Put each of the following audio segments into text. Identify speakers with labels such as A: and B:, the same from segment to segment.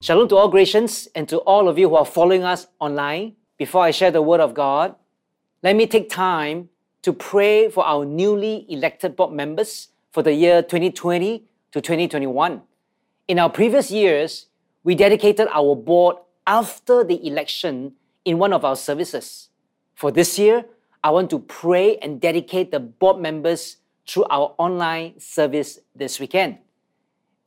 A: Shalom to all Gracians and to all of you who are following us online. Before I share the Word of God, let me take time to pray for our newly elected board members for the year 2020 to 2021. In our previous years, we dedicated our board after the election in one of our services. For this year, I want to pray and dedicate the board members through our online service this weekend.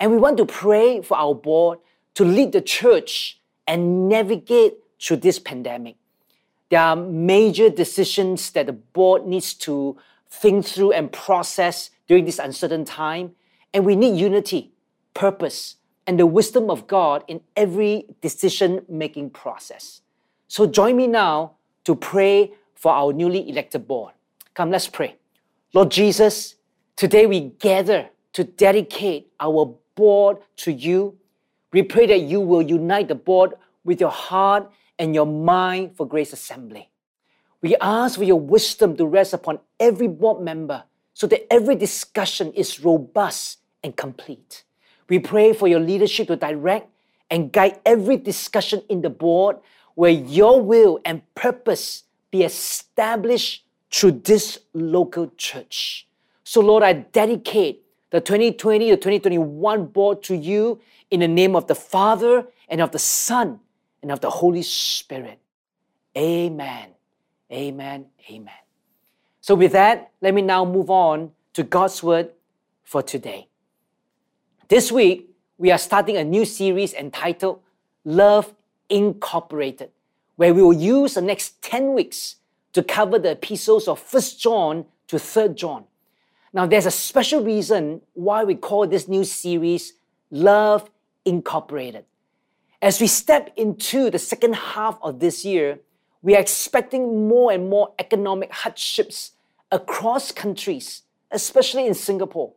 A: And we want to pray for our board to lead the church and navigate through this pandemic. There are major decisions that the board needs to think through and process during this uncertain time, and we need unity, purpose, and the wisdom of God in every decision making process. So join me now to pray for our newly elected board. Come, let's pray. Lord Jesus, today we gather to dedicate our board to you we pray that you will unite the board with your heart and your mind for Grace Assembly. We ask for your wisdom to rest upon every board member so that every discussion is robust and complete. We pray for your leadership to direct and guide every discussion in the board where your will and purpose be established through this local church. So, Lord, I dedicate the 2020 to 2021 board to you in the name of the Father and of the Son and of the Holy Spirit. Amen. Amen. Amen. So, with that, let me now move on to God's Word for today. This week, we are starting a new series entitled Love Incorporated, where we will use the next 10 weeks to cover the epistles of 1 John to 3 John. Now, there's a special reason why we call this new series Love Incorporated. As we step into the second half of this year, we are expecting more and more economic hardships across countries, especially in Singapore.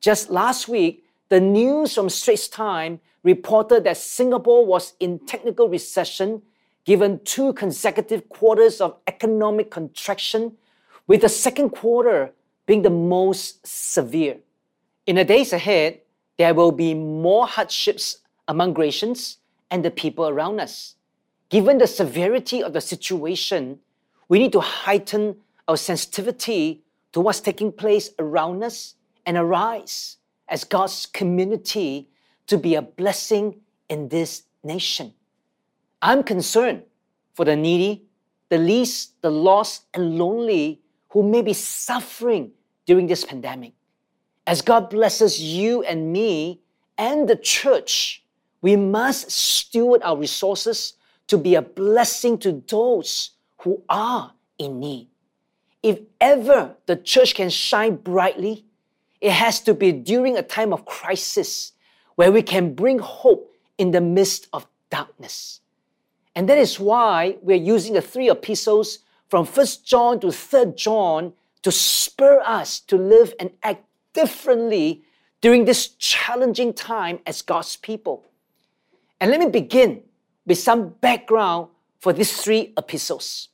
A: Just last week, the news from Straits Times reported that Singapore was in technical recession given two consecutive quarters of economic contraction, with the second quarter being the most severe. In the days ahead, there will be more hardships among Gracians and the people around us. Given the severity of the situation, we need to heighten our sensitivity to what's taking place around us and arise as God's community to be a blessing in this nation. I'm concerned for the needy, the least, the lost, and lonely who may be suffering during this pandemic. As God blesses you and me and the church, we must steward our resources to be a blessing to those who are in need. If ever the church can shine brightly, it has to be during a time of crisis where we can bring hope in the midst of darkness. And that is why we're using the three epistles from 1 John to 3 John to spur us to live and act differently during this challenging time as God's people. And let me begin with some background for these three epistles.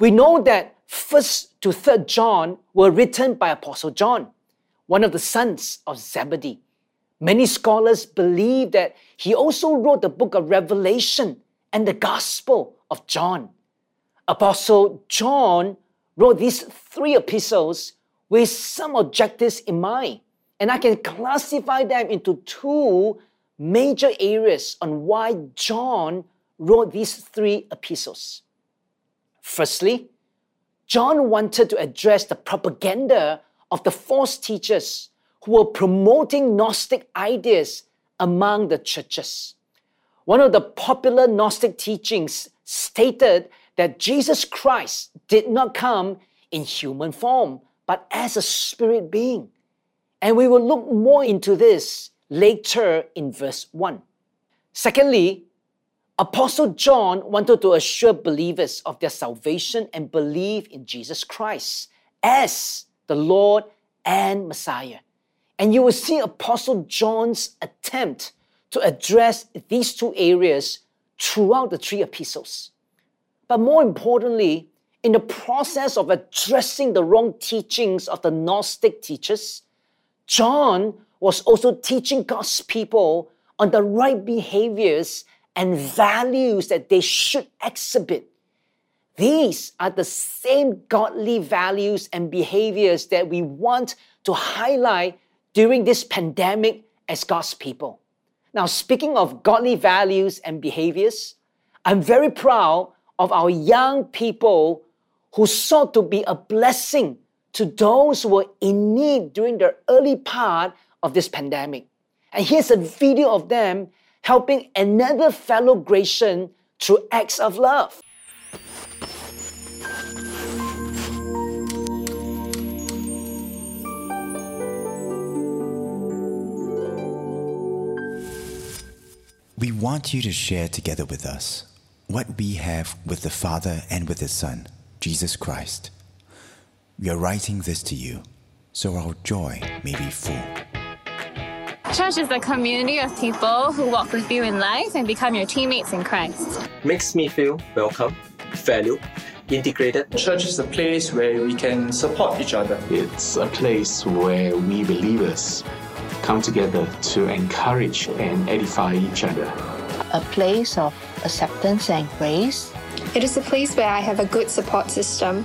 A: We know that 1st to 3rd John were written by Apostle John, one of the sons of Zebedee. Many scholars believe that he also wrote the book of Revelation and the Gospel of John. Apostle John wrote these three epistles with some objectives in mind. And I can classify them into two major areas on why John wrote these three epistles. Firstly, John wanted to address the propaganda of the false teachers who were promoting Gnostic ideas among the churches. One of the popular Gnostic teachings stated that Jesus Christ did not come in human form, but as a spirit being. And we will look more into this later in verse 1. Secondly, Apostle John wanted to assure believers of their salvation and believe in Jesus Christ as the Lord and Messiah. And you will see Apostle John's attempt to address these two areas throughout the three epistles. But more importantly, in the process of addressing the wrong teachings of the Gnostic teachers, John was also teaching God's people on the right behaviors and values that they should exhibit. These are the same godly values and behaviors that we want to highlight during this pandemic as God's people. Now, speaking of godly values and behaviors, I'm very proud of our young people who sought to be a blessing to those who were in need during the early part of this pandemic. And here's a video of them helping another fellow Gracian through acts of love.
B: We want you to share together with us what we have with the Father and with the Son, Jesus Christ. We are writing this to you so our joy may be full.
C: Church is a community of people who walk with you in life and become your teammates in Christ.
D: Makes me feel welcome, valued, integrated.
E: Church is a place where we can support each other.
F: It's a place where we believers come together to encourage and edify each other.
G: A place of acceptance and grace.
H: It is a place where I have a good support system,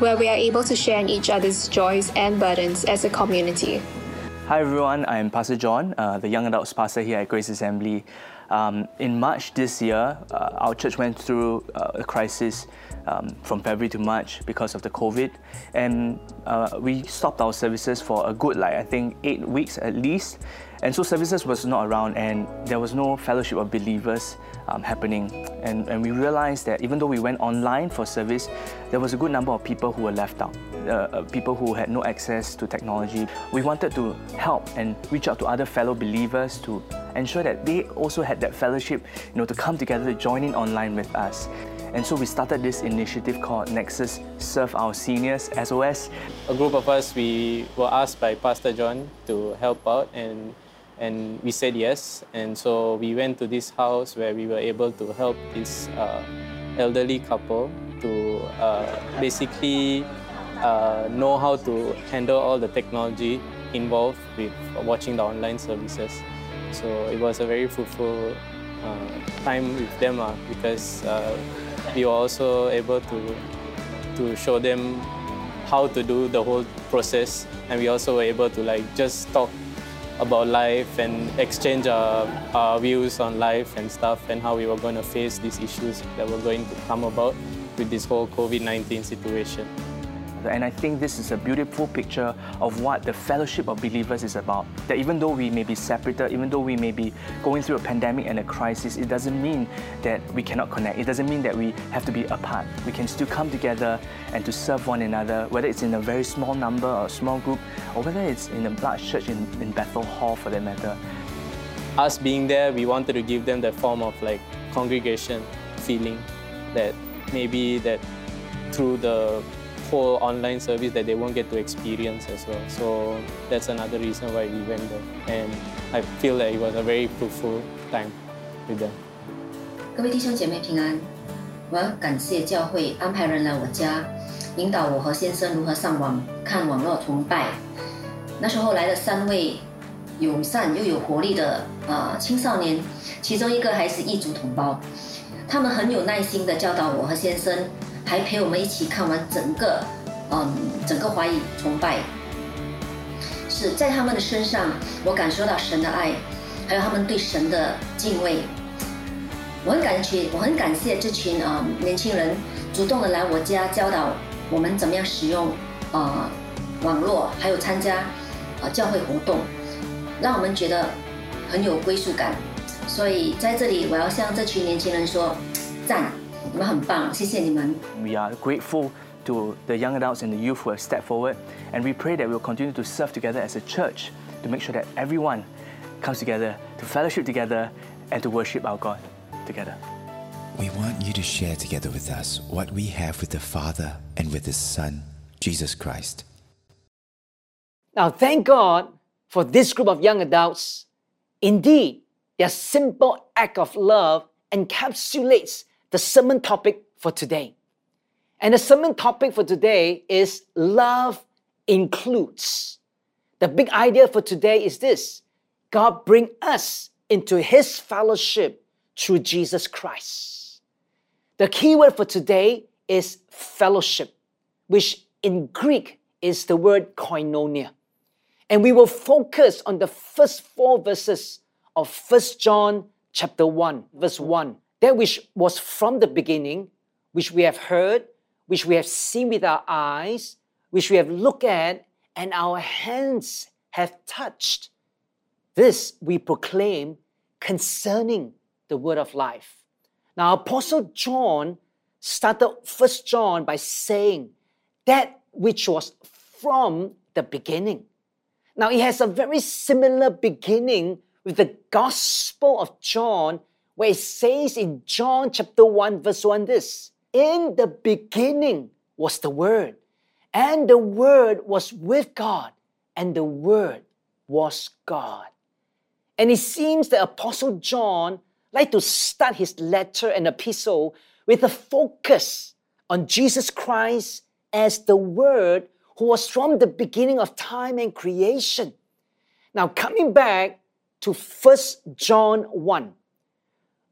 H: where we are able to share in each other's joys and burdens as a community.
I: Hi everyone, I'm Pastor John, uh, the young adults pastor here at Grace Assembly. Um, in March this year, uh, our church went through uh, a crisis um, from February to March because of the COVID, and uh, we stopped our services for a good, like I think, eight weeks at least. And so services was not around, and there was no fellowship of believers um, happening. And, and we realized that even though we went online for service, there was a good number of people who were left out. Uh, uh, people who had no access to technology. We wanted to help and reach out to other fellow believers to ensure that they also had that fellowship, you know, to come together to join in online with us. And so we started this initiative called Nexus Serve Our Seniors SOS.
J: A group of us, we were asked by Pastor John to help out and and we said yes. And so we went to this house where we were able to help this uh, elderly couple to uh, basically uh, know how to handle all the technology involved with watching the online services. So it was a very fruitful uh, time with them uh, because uh, we were also able to to show them how to do the whole process, and we also were able to like just talk about life and exchange our, our views on life and stuff and how we were going to face these issues that were going to come about with this whole COVID-19 situation.
I: And I think this is a beautiful picture of what the fellowship of believers is about. That even though we may be separated, even though we may be going through a pandemic and a crisis, it doesn't mean that we cannot connect. It doesn't mean that we have to be apart. We can still come together and to serve one another, whether it's in a very small number or small group, or whether it's in a large church in, in Bethel Hall for that matter.
J: Us being there, we wanted to give them that form of like congregation feeling that maybe that through the whole online service that they won't get to experience as well. So that's another reason why we went there. And I feel that it was a very fruitful time with them.
K: 各位弟兄姐妹平安，我要感谢教会安排人来我家，引导我和先生如何上网看网络崇拜。那时候来了三位友善又有活力的呃青少年，其中一个还是异族同胞，他们很有耐心的教导我和先生还陪我们一起看完整个，嗯，整个华语崇拜，是在他们的身上，我感受到神的爱，还有他们对神的敬畏。我很感谢，我很感谢这群啊年轻人主动的来我家教导我们怎么样使用啊网络，还有参加啊教会活动，让我们觉得很有归属感。所以在这里，我要向这群年轻人说赞。We
I: are grateful to the young adults and the youth who have stepped forward, and we pray that we'll continue to serve together as a church to make sure that everyone comes together to fellowship together and to worship our God together.
B: We want you to share together with us what we have with the Father and with His Son, Jesus Christ.
A: Now, thank God for this group of young adults. Indeed, their simple act of love encapsulates the sermon topic for today. And the sermon topic for today is love includes. The big idea for today is this God bring us into his fellowship through Jesus Christ. The key word for today is fellowship, which in Greek is the word koinonia. And we will focus on the first four verses of 1 John chapter 1, verse 1. That which was from the beginning, which we have heard, which we have seen with our eyes, which we have looked at, and our hands have touched. This we proclaim concerning the word of life. Now, Apostle John started First John by saying that which was from the beginning. Now, it has a very similar beginning with the Gospel of John, where it says in John chapter 1, verse 1 this In the beginning was the Word, and the Word was with God, and the Word was God. And it seems the Apostle John liked to start his letter and epistle with a focus on Jesus Christ as the Word who was from the beginning of time and creation. Now, coming back to 1 John 1,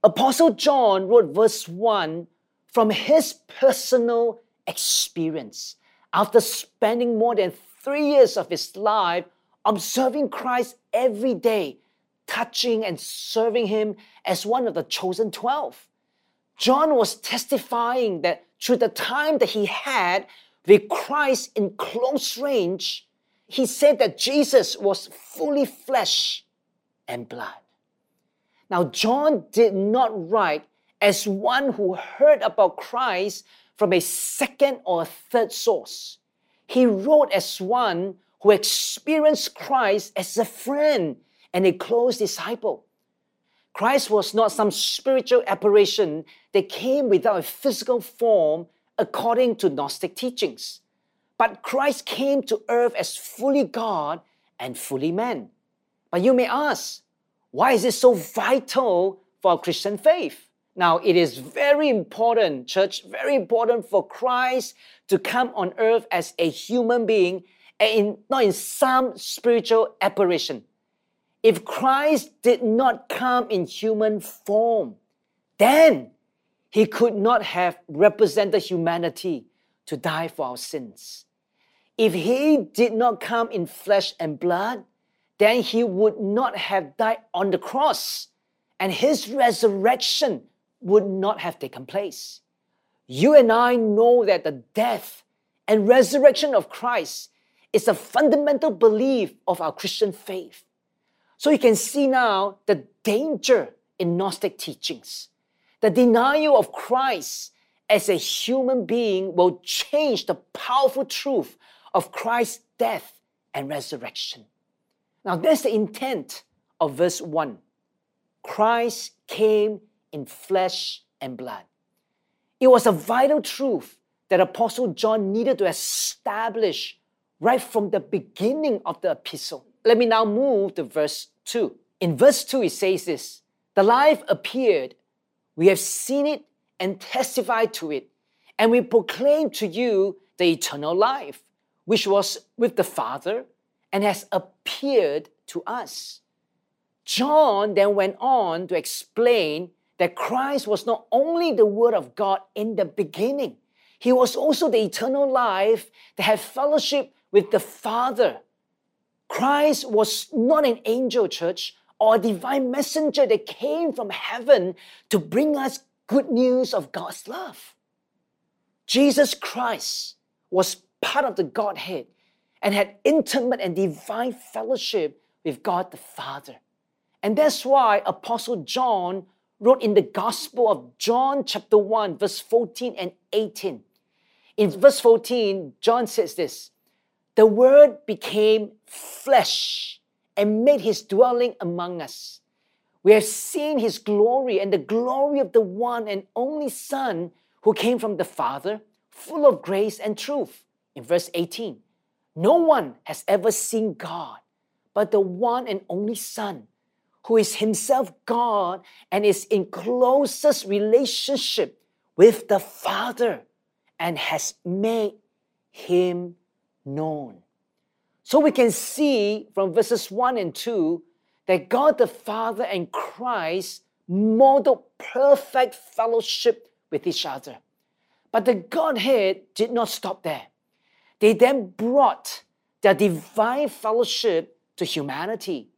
A: Apostle John wrote verse 1 from his personal experience after spending more than three years of his life observing Christ every day, touching and serving him as one of the chosen 12. John was testifying that through the time that he had with Christ in close range, he said that Jesus was fully flesh and blood. Now, John did not write as one who heard about Christ from a second or third source. He wrote as one who experienced Christ as a friend and a close disciple. Christ was not some spiritual apparition that came without a physical form according to Gnostic teachings. But Christ came to earth as fully God and fully man. But you may ask, why is it so vital for our Christian faith? Now, it is very important, church, very important for Christ to come on earth as a human being and in, not in some spiritual apparition. If Christ did not come in human form, then he could not have represented humanity to die for our sins. If he did not come in flesh and blood, then he would not have died on the cross, and his resurrection would not have taken place. You and I know that the death and resurrection of Christ is a fundamental belief of our Christian faith. So you can see now the danger in Gnostic teachings. The denial of Christ as a human being will change the powerful truth of Christ's death and resurrection. Now, that's the intent of verse 1. Christ came in flesh and blood. It was a vital truth that Apostle John needed to establish right from the beginning of the epistle. Let me now move to verse 2. In verse 2, it says this The life appeared, we have seen it and testified to it, and we proclaim to you the eternal life, which was with the Father and has appeared to us. John then went on to explain that Christ was not only the Word of God in the beginning, he was also the eternal life that had fellowship with the Father. Christ was not an angel, church, or a divine messenger that came from heaven to bring us good news of God's love. Jesus Christ was part of the Godhead and had intimate and divine fellowship with God the Father. And that's why Apostle John wrote in the Gospel of John, chapter 1, verse 14 and 18. In verse 14, John says this The Word became flesh and made his dwelling among us. We have seen his glory and the glory of the one and only Son who came from the Father, full of grace and truth. In verse 18, no one has ever seen God but the one and only Son, who is himself God and is in closest relationship with the Father and has made him known. So we can see from verses 1 and 2 that God the Father and Christ modeled perfect fellowship with each other. But the Godhead did not stop there. They then brought their divine fellowship to humanity.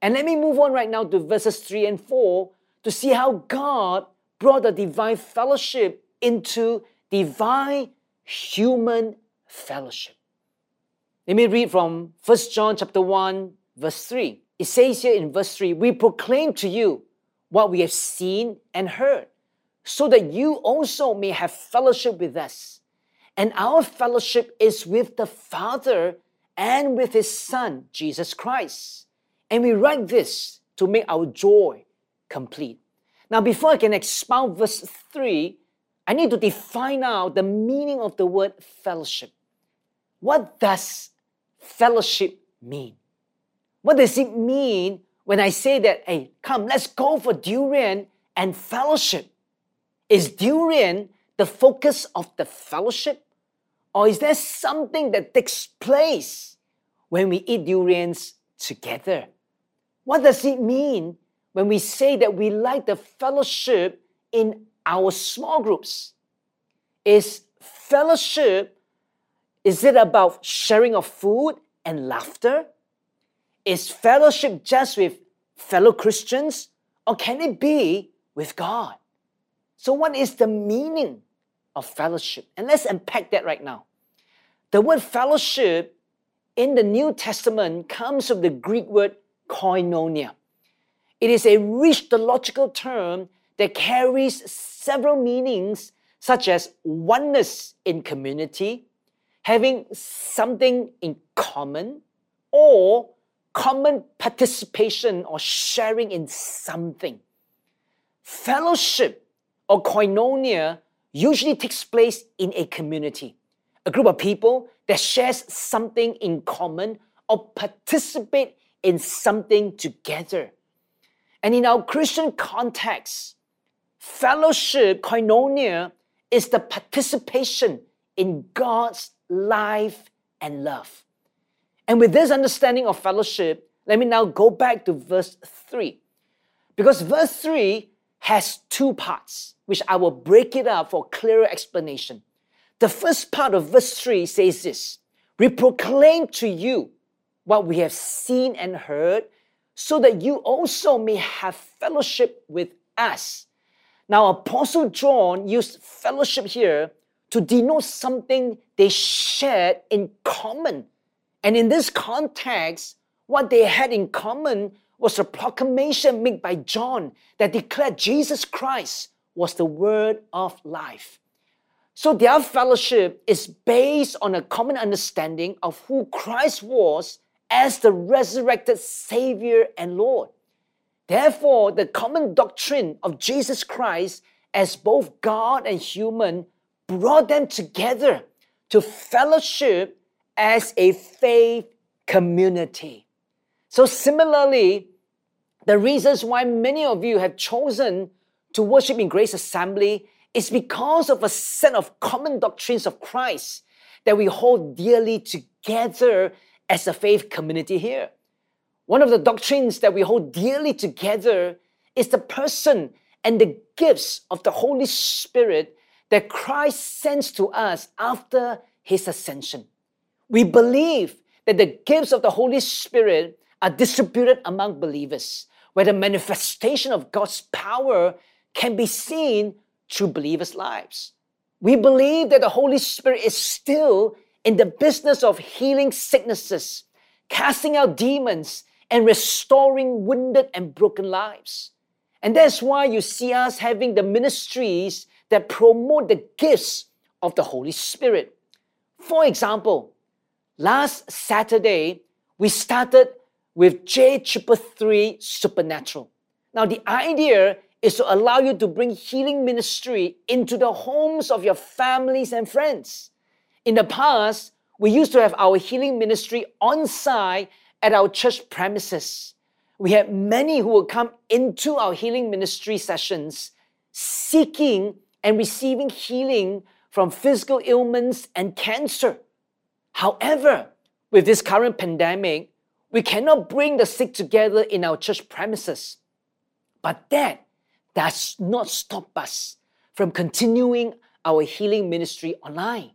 A: And let me move on right now to verses 3 and 4 to see how God brought the divine fellowship into divine human fellowship. Let me read from 1 John chapter 1 verse 3. It says here in verse 3, we proclaim to you what we have seen and heard, so that you also may have fellowship with us. And our fellowship is with the Father and with his Son, Jesus Christ. And we write this to make our joy complete. Now, before I can expound verse 3, I need to define out the meaning of the word fellowship. What does fellowship mean? What does it mean when I say that, hey, come, let's go for durian and fellowship? Is durian the focus of the fellowship? Or is there something that takes place when we eat durians together? What does it mean when we say that we like the fellowship in our small groups? Is fellowship, is it about sharing of food and laughter? Is fellowship just with fellow Christians or can it be with God? So, what is the meaning of fellowship? And let's unpack that right now. The word fellowship in the New Testament comes from the Greek word koinonia. It is a rich theological term that carries several meanings, such as oneness in community, having something in common, or common participation or sharing in something. Fellowship or koinonia usually takes place in a community, a group of people that shares something in common or participate in something together. And in our Christian context, fellowship, koinonia, is the participation in God's life and love. And with this understanding of fellowship, let me now go back to verse 3. Because verse 3 has two parts, which I will break it up for clearer explanation. The first part of verse 3 says this We proclaim to you what we have seen and heard, so that you also may have fellowship with us. Now, Apostle John used fellowship here to denote something they shared in common and in this context, what they had in common was a proclamation made by John that declared Jesus Christ was the word of life. So their fellowship is based on a common understanding of who Christ was as the resurrected Savior and Lord. Therefore, the common doctrine of Jesus Christ as both God and human brought them together to fellowship as a faith community. So, similarly, the reasons why many of you have chosen to worship in Grace Assembly is because of a set of common doctrines of Christ that we hold dearly together as a faith community here. One of the doctrines that we hold dearly together is the person and the gifts of the Holy Spirit that Christ sends to us after his ascension. We believe that the gifts of the Holy Spirit are distributed among believers, where the manifestation of God's power can be seen through believers' lives. We believe that the Holy Spirit is still in the business of healing sicknesses, casting out demons, and restoring wounded and broken lives. And that's why you see us having the ministries that promote the gifts of the Holy Spirit. For example, Last Saturday, we started with J Triple Three Supernatural. Now, the idea is to allow you to bring healing ministry into the homes of your families and friends. In the past, we used to have our healing ministry on site at our church premises. We had many who would come into our healing ministry sessions seeking and receiving healing from physical ailments and cancer. However, with this current pandemic, We cannot bring the sick together in our church premises. But that does not stop us from continuing our healing ministry online.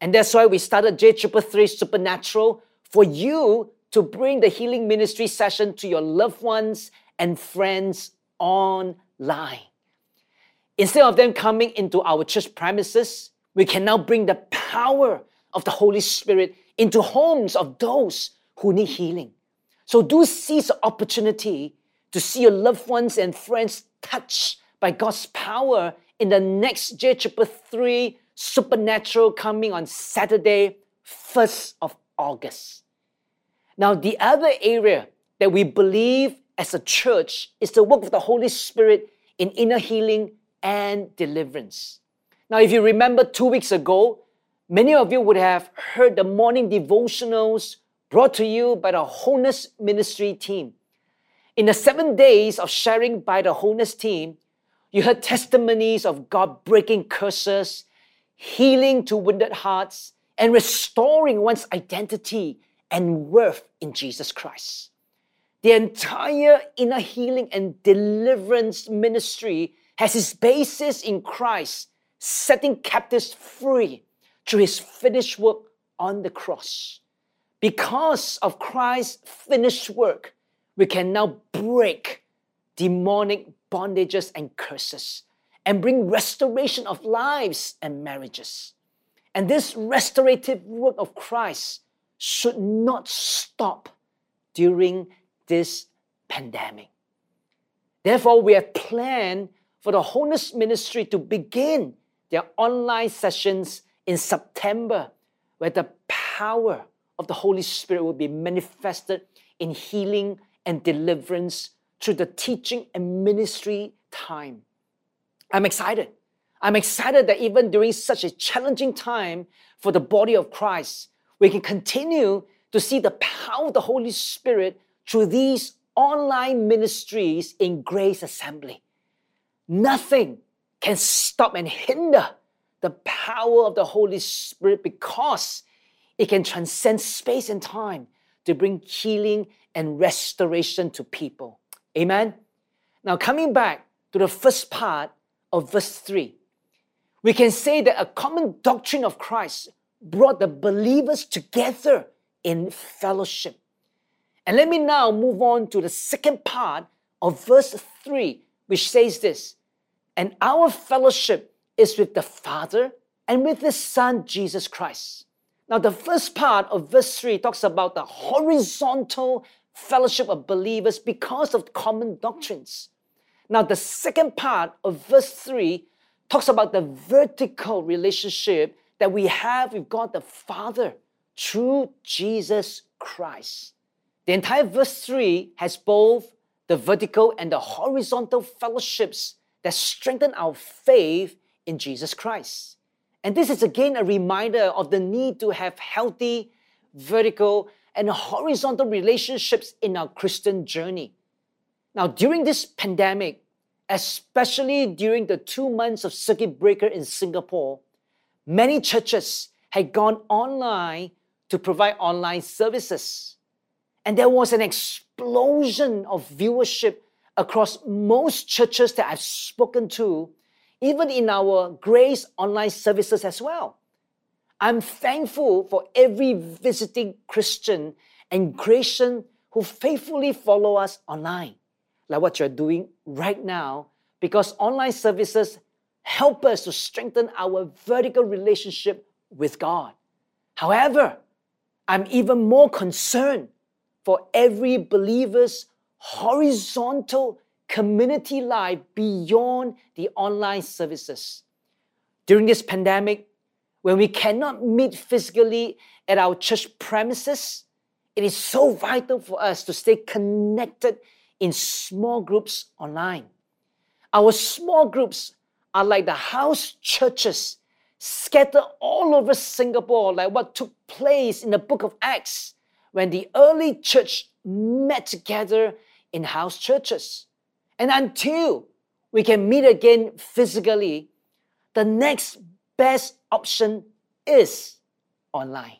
A: And that's why we started J333 Supernatural for you to bring the healing ministry session to your loved ones and friends online. Instead of them coming into our church premises, we can now bring the power of the Holy Spirit into homes of those who need healing. So do seize the opportunity to see your loved ones and friends touched by God's power in the next J333 Supernatural coming on Saturday, 1st of August. Now, the other area that we believe as a church is the work of the Holy Spirit in inner healing and deliverance. Now, if you remember two weeks ago, many of you would have heard the morning devotionals brought to you by the Wholeness Ministry team. In the seven days of sharing by the Wholeness team, you heard testimonies of God breaking curses, healing to wounded hearts, and restoring one's identity and worth in Jesus Christ. The entire inner healing and deliverance ministry has its basis in Christ, setting captives free through his finished work on the cross. Because of Christ's finished work, we can now break demonic bondages and curses and bring restoration of lives and marriages. And this restorative work of Christ should not stop during this pandemic. Therefore, we have planned for the Wholeness Ministry to begin their online sessions in September, where the power of the Holy Spirit will be manifested in healing and deliverance through the teaching and ministry time. I'm excited. I'm excited that even during such a challenging time for the body of Christ, we can continue to see the power of the Holy Spirit through these online ministries in Grace Assembly. Nothing can stop and hinder the power of the Holy Spirit because it can transcend space and time to bring healing and restoration to people. Amen. Now, coming back to the first part of verse 3, we can say that a common doctrine of Christ brought the believers together in fellowship. And let me now move on to the second part of verse 3, which says this And our fellowship is with the Father and with the Son, Jesus Christ. Now, the first part of verse 3 talks about the horizontal fellowship of believers because of common doctrines. Now, the second part of verse 3 talks about the vertical relationship that we have with God the Father through Jesus Christ. The entire verse 3 has both the vertical and the horizontal fellowships that strengthen our faith in Jesus Christ. And this is again a reminder of the need to have healthy, vertical, and horizontal relationships in our Christian journey. Now, during this pandemic, especially during the two months of circuit breaker in Singapore, many churches had gone online to provide online services. And there was an explosion of viewership across most churches that I've spoken to, even in our Grace online services as well. I'm thankful for every visiting Christian and Christian who faithfully follow us online, like what you're doing right now, because online services help us to strengthen our vertical relationship with God. However, I'm even more concerned for every believer's horizontal community life beyond the online services. During this pandemic, when we cannot meet physically at our church premises, it is so vital for us to stay connected in small groups online. Our small groups are like the house churches scattered all over Singapore, like what took place in the book of Acts when the early church met together in house churches. And until we can meet again physically, the next best option is online.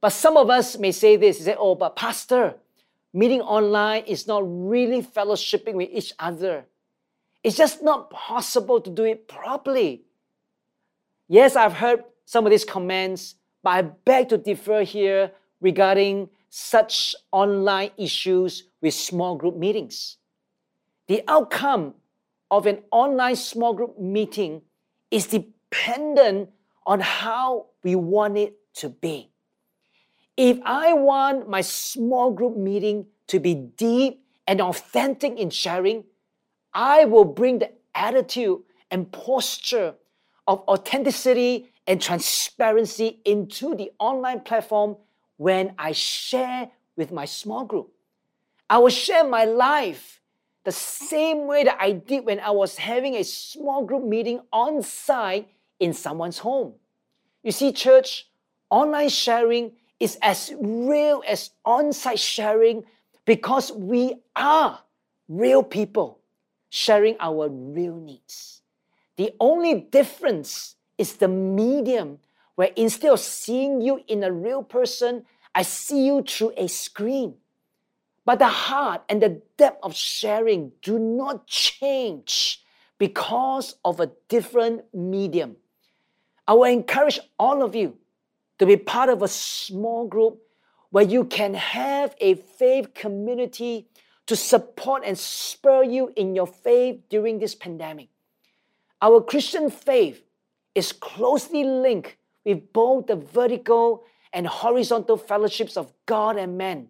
A: But some of us may say this, say, oh, but pastor, meeting online is not really fellowshipping with each other. It's just not possible to do it properly. Yes, I've heard some of these comments, but I beg to differ here regarding such online issues with small group meetings. The outcome of an online small group meeting is dependent on how we want it to be. If I want my small group meeting to be deep and authentic in sharing, I will bring the attitude and posture of authenticity and transparency into the online platform when I share with my small group. I will share my life the same way that I did when I was having a small group meeting on site in someone's home. You see, church, online sharing is as real as on site sharing because we are real people sharing our real needs. The only difference is the medium where instead of seeing you in a real person, I see you through a screen. But the heart and the depth of sharing do not change because of a different medium. I will encourage all of you to be part of a small group where you can have a faith community to support and spur you in your faith during this pandemic. Our Christian faith is closely linked with both the vertical and horizontal fellowships of God and man.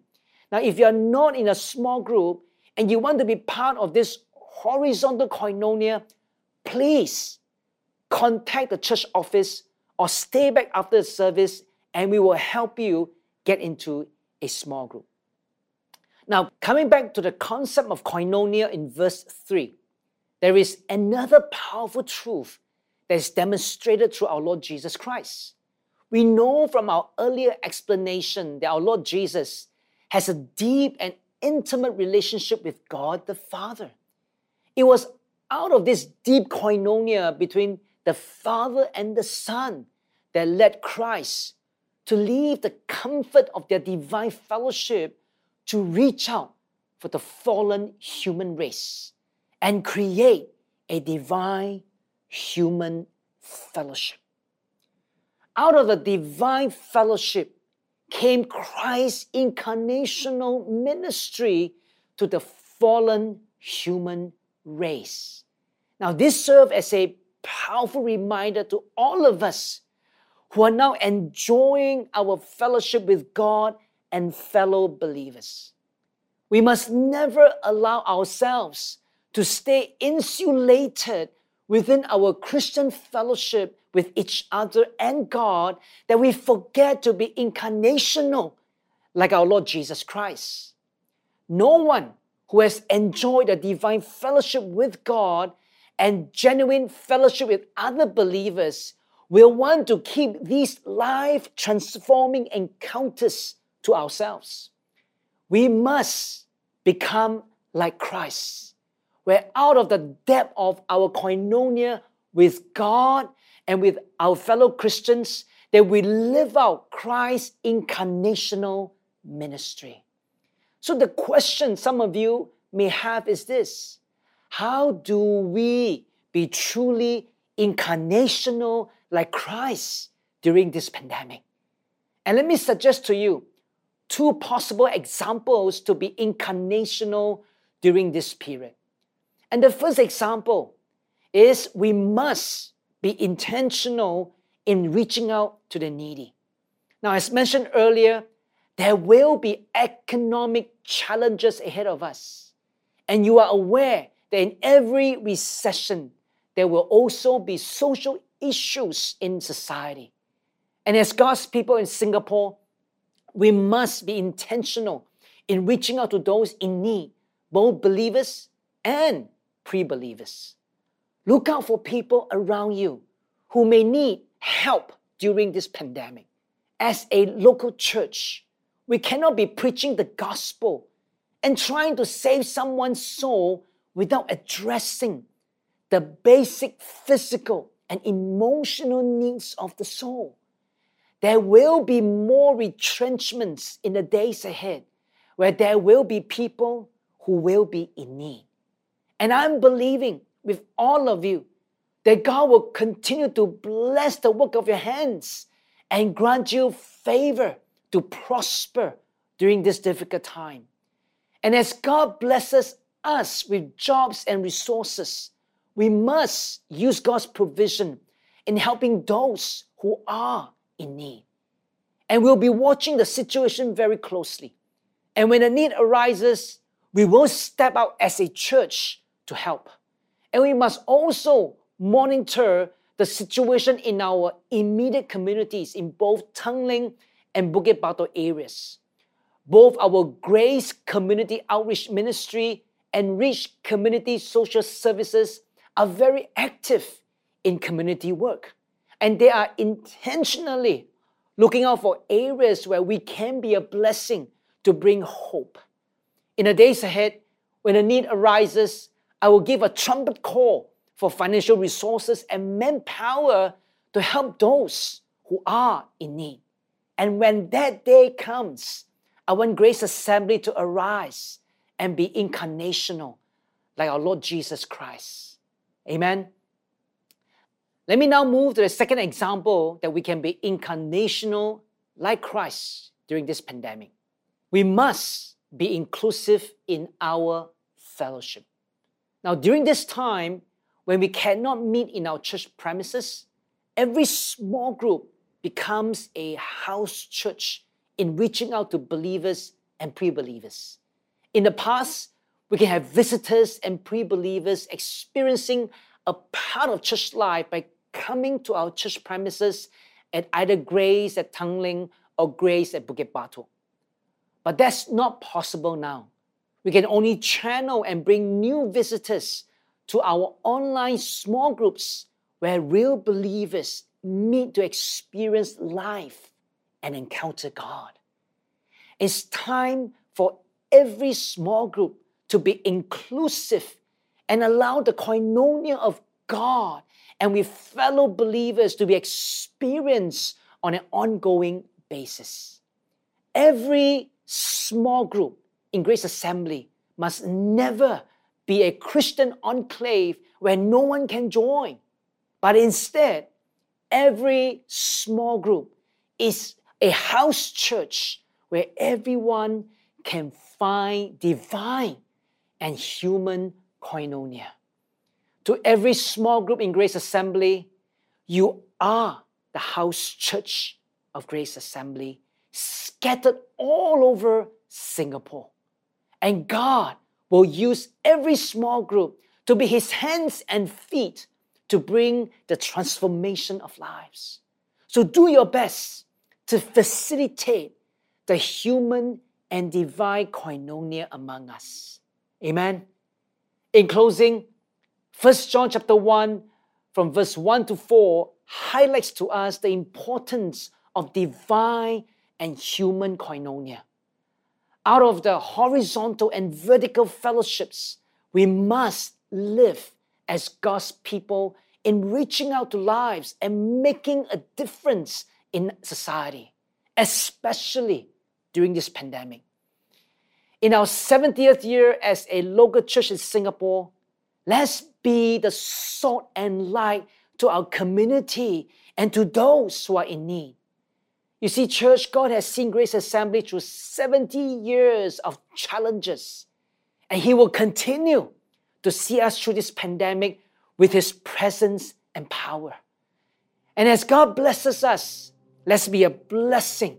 A: Now, if you're not in a small group and you want to be part of this horizontal koinonia, please contact the church office or stay back after the service and we will help you get into a small group. Now, coming back to the concept of koinonia in verse 3, there is another powerful truth that is demonstrated through our Lord Jesus Christ. We know from our earlier explanation that our Lord Jesus has a deep and intimate relationship with God the Father. It was out of this deep koinonia between the Father and the Son that led Christ to leave the comfort of their divine fellowship to reach out for the fallen human race and create a divine human fellowship. Out of the divine fellowship came Christ's incarnational ministry to the fallen human race. Now, this serves as a powerful reminder to all of us who are now enjoying our fellowship with God and fellow believers. We must never allow ourselves to stay insulated within our Christian fellowship with each other and God that we forget to be incarnational like our Lord Jesus Christ. No one who has enjoyed a divine fellowship with God and genuine fellowship with other believers will want to keep these life transforming encounters to ourselves. We must become like Christ, where out of the depth of our koinonia with God and with our fellow Christians, that we live out Christ's incarnational ministry. So the question some of you may have is this How do we be truly incarnational like Christ during this pandemic? And let me suggest to you two possible examples to be incarnational during this period. And the first example is we must be intentional in reaching out to the needy. Now, as mentioned earlier, there will be economic challenges ahead of us. And you are aware that in every recession, there will also be social issues in society. And as God's people in Singapore, we must be intentional in reaching out to those in need, both believers and pre believers. Look out for people around you who may need help during this pandemic. As a local church, we cannot be preaching the gospel and trying to save someone's soul without addressing the basic physical and emotional needs of the soul. there will be more retrenchments in the days ahead where there will be people who will be in need. And I'm believing with all of you that God will continue to bless the work of your hands and grant you favor to prosper during this difficult time. And as God blesses us with jobs and resources, we must use God's provision in helping those who are in need. And we'll be watching the situation very closely. And when a need arises, we will step out as a church to help. And we must also monitor the situation in our immediate communities in both Tanglin and Bukit Batok areas. Both our Grace Community Outreach Ministry and Reach Community Social Services are very active in community work. And they are intentionally looking out for areas where we can be a blessing to bring hope. In the days ahead, when a need arises, I will give a trumpet call for financial resources and manpower to help those who are in need. And when that day comes, I want Grace Assembly to arise and be incarnational like our Lord Jesus Christ. Amen. Let me now move to the second example that we can be incarnational like Christ during this pandemic. We must be inclusive in our fellowship. Now, during this time, when we cannot meet in our church premises, every small group becomes a house church in reaching out to believers and pre believers. In the past, we can have visitors and pre believers experiencing a part of church life by coming to our church premises at either Grace at Tanglin or Grace at Bukit Batok. But that's not possible now. We can only channel and bring new visitors to our online small groups where real believers need to experience life and encounter God. It's time for every small group to be inclusive and allow the koinonia of God and with fellow believers to be experienced on an ongoing basis. Every small group in Grace Assembly must never be a Christian enclave where no one can join, but instead, every small group is a house church where everyone can find divine and human koinonia. To every small group in Grace Assembly, you are the house church of Grace Assembly, scattered all over Singapore. And God will use every small group to be his hands and feet to bring the transformation of lives. So do your best to facilitate the human and divine koinonia among us. Amen. In closing, 1 John chapter 1 from verse 1 to 4 highlights to us the importance of divine and human koinonia. Out of the horizontal and vertical fellowships, we must live as God's people in reaching out to lives and making a difference in society, especially during this pandemic. In our 70th year as a local church in Singapore, let's be the salt and light to our community and to those who are in need. You see, church, God has seen Grace Assembly through 70 years of challenges, and He will continue to see us through this pandemic with His presence and power. And as God blesses us, let's be a blessing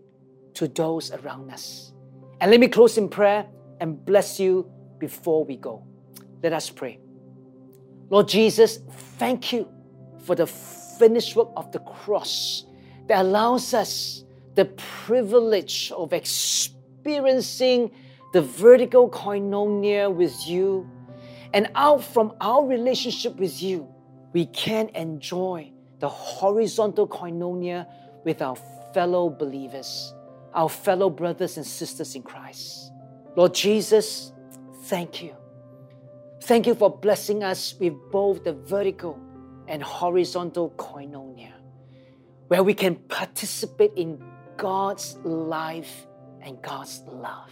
A: to those around us. And let me close in prayer and bless you before we go. Let us pray. Lord Jesus, thank you for the finished work of the cross that allows us the privilege of experiencing the vertical koinonia with you and out from our relationship with you, we can enjoy the horizontal koinonia with our fellow believers, our fellow brothers and sisters in Christ. Lord Jesus, thank you. Thank you for blessing us with both the vertical and horizontal koinonia, where we can participate in God's life and God's love.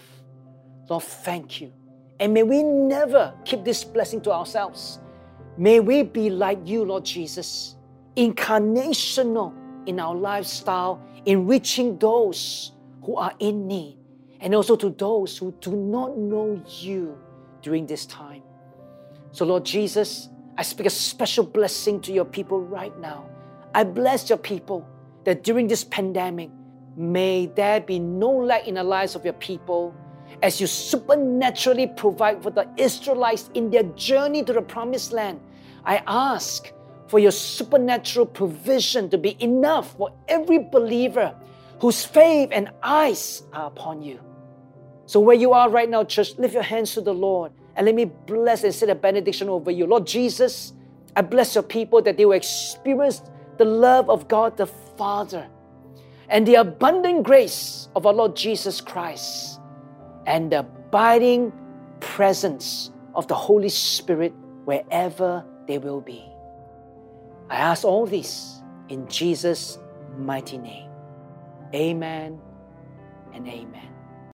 A: Lord, thank you. And may we never keep this blessing to ourselves. May we be like you, Lord Jesus, incarnational in our lifestyle, in reaching those who are in need, and also to those who do not know you during this time. So, Lord Jesus, I speak a special blessing to your people right now. I bless your people that during this pandemic, may there be no lack in the lives of your people as you supernaturally provide for the Israelites in their journey to the promised land. I ask for your supernatural provision to be enough for every believer whose faith and eyes are upon you. So, where you are right now, church, lift your hands to the Lord and let me bless and say a benediction over you. Lord Jesus, I bless your people that they will experience the love of God the Father and the abundant grace of our Lord Jesus Christ and the abiding presence of the Holy Spirit wherever they will be. I ask all this in Jesus' mighty name. Amen and amen.